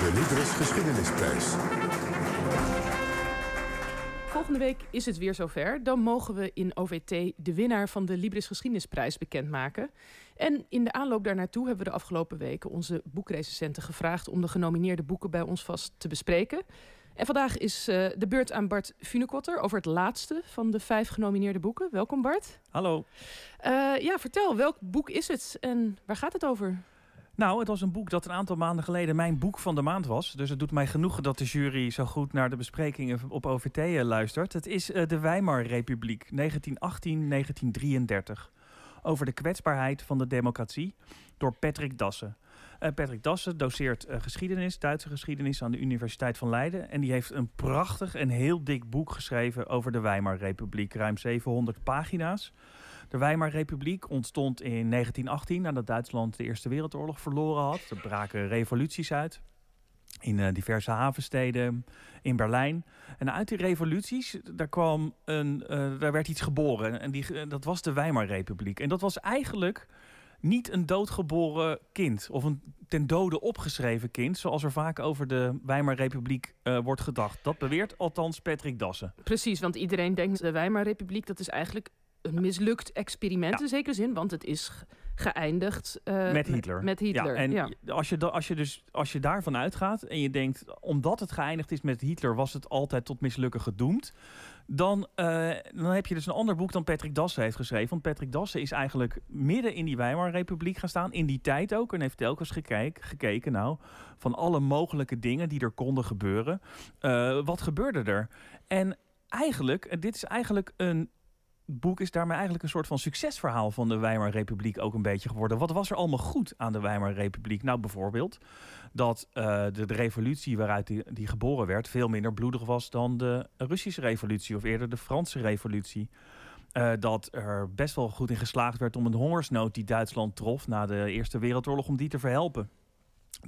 De Libris Geschiedenisprijs. Volgende week is het weer zover. Dan mogen we in OVT de winnaar van de Libris Geschiedenisprijs bekendmaken. En in de aanloop daarnaartoe hebben we de afgelopen weken onze boekrecensenten gevraagd om de genomineerde boeken bij ons vast te bespreken. En vandaag is uh, de beurt aan Bart Funekotter over het laatste van de vijf genomineerde boeken. Welkom Bart. Hallo. Uh, ja, vertel, welk boek is het en waar gaat het over? Nou, het was een boek dat een aantal maanden geleden mijn boek van de maand was. Dus het doet mij genoegen dat de jury zo goed naar de besprekingen op OVT eh, luistert. Het is uh, de Weimar-republiek, 1918-1933. Over de kwetsbaarheid van de democratie door Patrick Dassen. Uh, Patrick Dassen doseert geschiedenis, Duitse geschiedenis aan de Universiteit van Leiden. En die heeft een prachtig en heel dik boek geschreven over de Weimar-republiek. Ruim 700 pagina's. De Weimarrepubliek ontstond in 1918 nadat Duitsland de Eerste Wereldoorlog verloren had. Er braken revoluties uit in uh, diverse havensteden in Berlijn. En uit die revoluties, daar kwam een, uh, daar werd iets geboren. En die, uh, dat was de Weimarrepubliek. En dat was eigenlijk niet een doodgeboren kind of een ten dode opgeschreven kind, zoals er vaak over de Weimarrepubliek wordt gedacht. Dat beweert althans Patrick Dassen. Precies, want iedereen denkt de Weimarrepubliek dat is eigenlijk een mislukt experiment in zekere zin, want het is geëindigd uh, met Hitler. Met Hitler. Ja, en Als, je als, je dus, als je daarvan uitgaat en je denkt, omdat het geëindigd is met Hitler, was het altijd tot mislukken gedoemd. Dan, uh, dan heb je dus een ander boek dan Patrick Dassen heeft geschreven. Want Patrick Dassen is eigenlijk midden in die Weimarrepubliek gaan staan. In die tijd ook. En heeft telkens gekeken, gekeken nou, van alle mogelijke dingen die er konden gebeuren. Uh, wat gebeurde er? En eigenlijk, dit is eigenlijk een boek is daarmee eigenlijk een soort van succesverhaal van de Weimar Republiek ook een beetje geworden. Wat was er allemaal goed aan de Weimar Republiek? Nou, bijvoorbeeld dat uh, de, revolutie waaruit die, geboren werd veel minder bloedig was dan de Russische revolutie of eerder de Franse revolutie. Uh, dat er best wel goed in geslaagd werd om een hongersnood die Duitsland trof na de Eerste Wereldoorlog, om die te verhelpen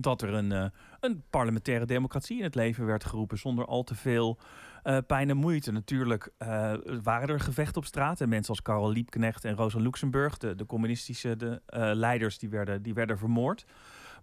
dat er een, uh, een parlementaire democratie in het leven werd geroepen zonder al te veel uh, pijn en moeite. Natuurlijk uh, waren er gevechten op straat en mensen als Karel Liebknecht en Rosa Luxemburg, de, de communistische de, leiders, die werden, die werden vermoord.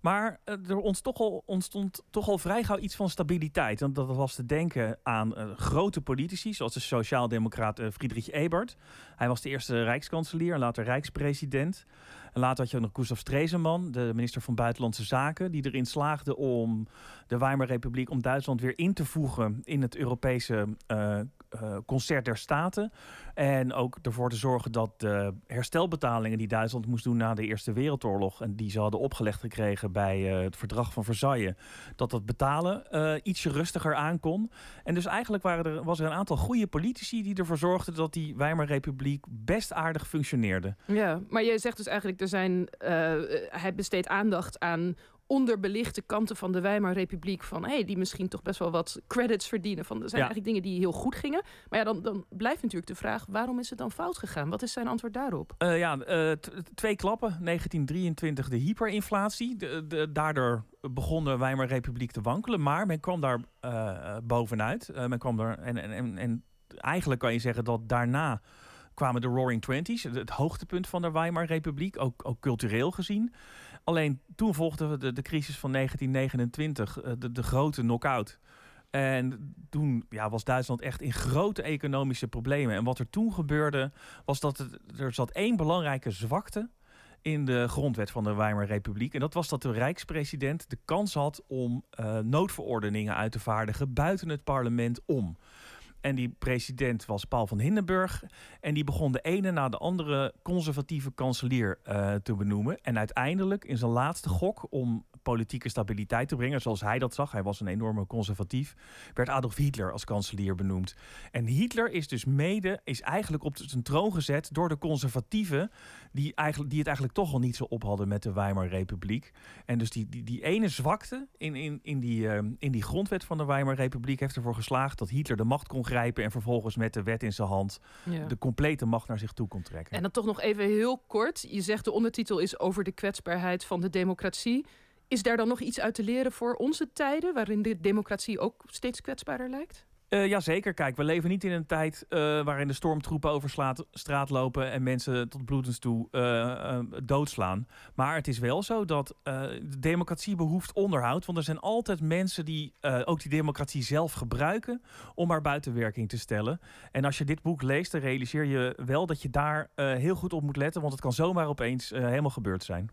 Maar er ontstond toch, al, ontstond toch al vrij gauw iets van stabiliteit. Want dat was te denken aan uh, grote politici, zoals de sociaaldemocraat uh, Friedrich Ebert. Hij was de eerste rijkskanselier en later rijkspresident. En later had je ook nog Gustav Stresemann, de minister van Buitenlandse Zaken, die erin slaagde om de Weimarrepubliek, om Duitsland weer in te voegen in het Europese uh, uh, concert der Staten. En ook ervoor te zorgen dat de herstelbetalingen die Duitsland moest doen na de Eerste Wereldoorlog. en die ze hadden opgelegd gekregen bij uh, het verdrag van Versailles. dat dat betalen uh, ietsje rustiger aankon. En dus eigenlijk waren er, was er een aantal goede politici die ervoor zorgden dat die Weimarrepubliek best aardig functioneerde. Ja, maar jij zegt dus eigenlijk: er zijn, hij besteedt aandacht aan onderbelichte kanten van de Weimarrepubliek van hey, die misschien toch best wel wat credits verdienen. Van, er zijn eigenlijk dingen die heel goed gingen. Maar ja, dan, dan blijft natuurlijk de vraag: waarom is het dan fout gegaan? Wat is zijn antwoord daarop? Uh, ja, uh, twee klappen. 1923 de hyperinflatie. De, de, daardoor begon de Weimarrepubliek te wankelen. Maar men kwam daar uh, bovenuit. men kwam er en, en, en, en eigenlijk kan je zeggen dat daarna kwamen de Roaring Twenties, het hoogtepunt van de Weimar-republiek, ook, ook cultureel gezien. Alleen toen volgde de, de crisis van 1929, eh, de, grote knock-out. En toen ja, was Duitsland echt in grote economische problemen. En wat er toen gebeurde, was dat er zat één belangrijke zwakte in de grondwet van de Weimar Republiek. En dat was dat de Rijkspresident de kans had om uh, noodverordeningen uit te vaardigen buiten het parlement om. En die president was Paul van Hindenburg. En die begon de ene na de andere conservatieve kanselier uh, te benoemen. En uiteindelijk in zijn laatste gok om politieke stabiliteit te brengen, zoals hij dat zag, hij was een enorme conservatief, werd Adolf Hitler als kanselier benoemd. En Hitler is dus mede, is eigenlijk op zijn troon gezet door de conservatieven, die, eigenlijk, die het eigenlijk toch al niet zo op hadden met de Weimar Republiek. En dus die, die, die ene zwakte in, in, in, die, uh, in die grondwet van de Weimar Republiek heeft ervoor geslaagd dat Hitler de macht kon grijpen en vervolgens met de wet in zijn hand ja. de complete macht naar zich toe kon trekken. En dan toch nog even heel kort. Je zegt de ondertitel is over de kwetsbaarheid van de democratie. Is daar dan nog iets uit te leren voor onze tijden, waarin de democratie ook steeds kwetsbaarder lijkt? Uh, Jazeker, kijk, we leven niet in een tijd uh, waarin de stormtroepen over straat lopen en mensen tot bloedens toe uh, doodslaan. Maar het is wel zo dat de democratie behoeft onderhoud, want er zijn altijd mensen die ook die democratie zelf gebruiken om haar buitenwerking te stellen. En als je dit boek leest, dan realiseer je wel dat je daar heel goed op moet letten, want het kan zomaar opeens helemaal gebeurd zijn.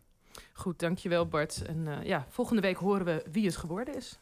Goed, dankjewel Bart. En ja, volgende week horen we wie het geworden is.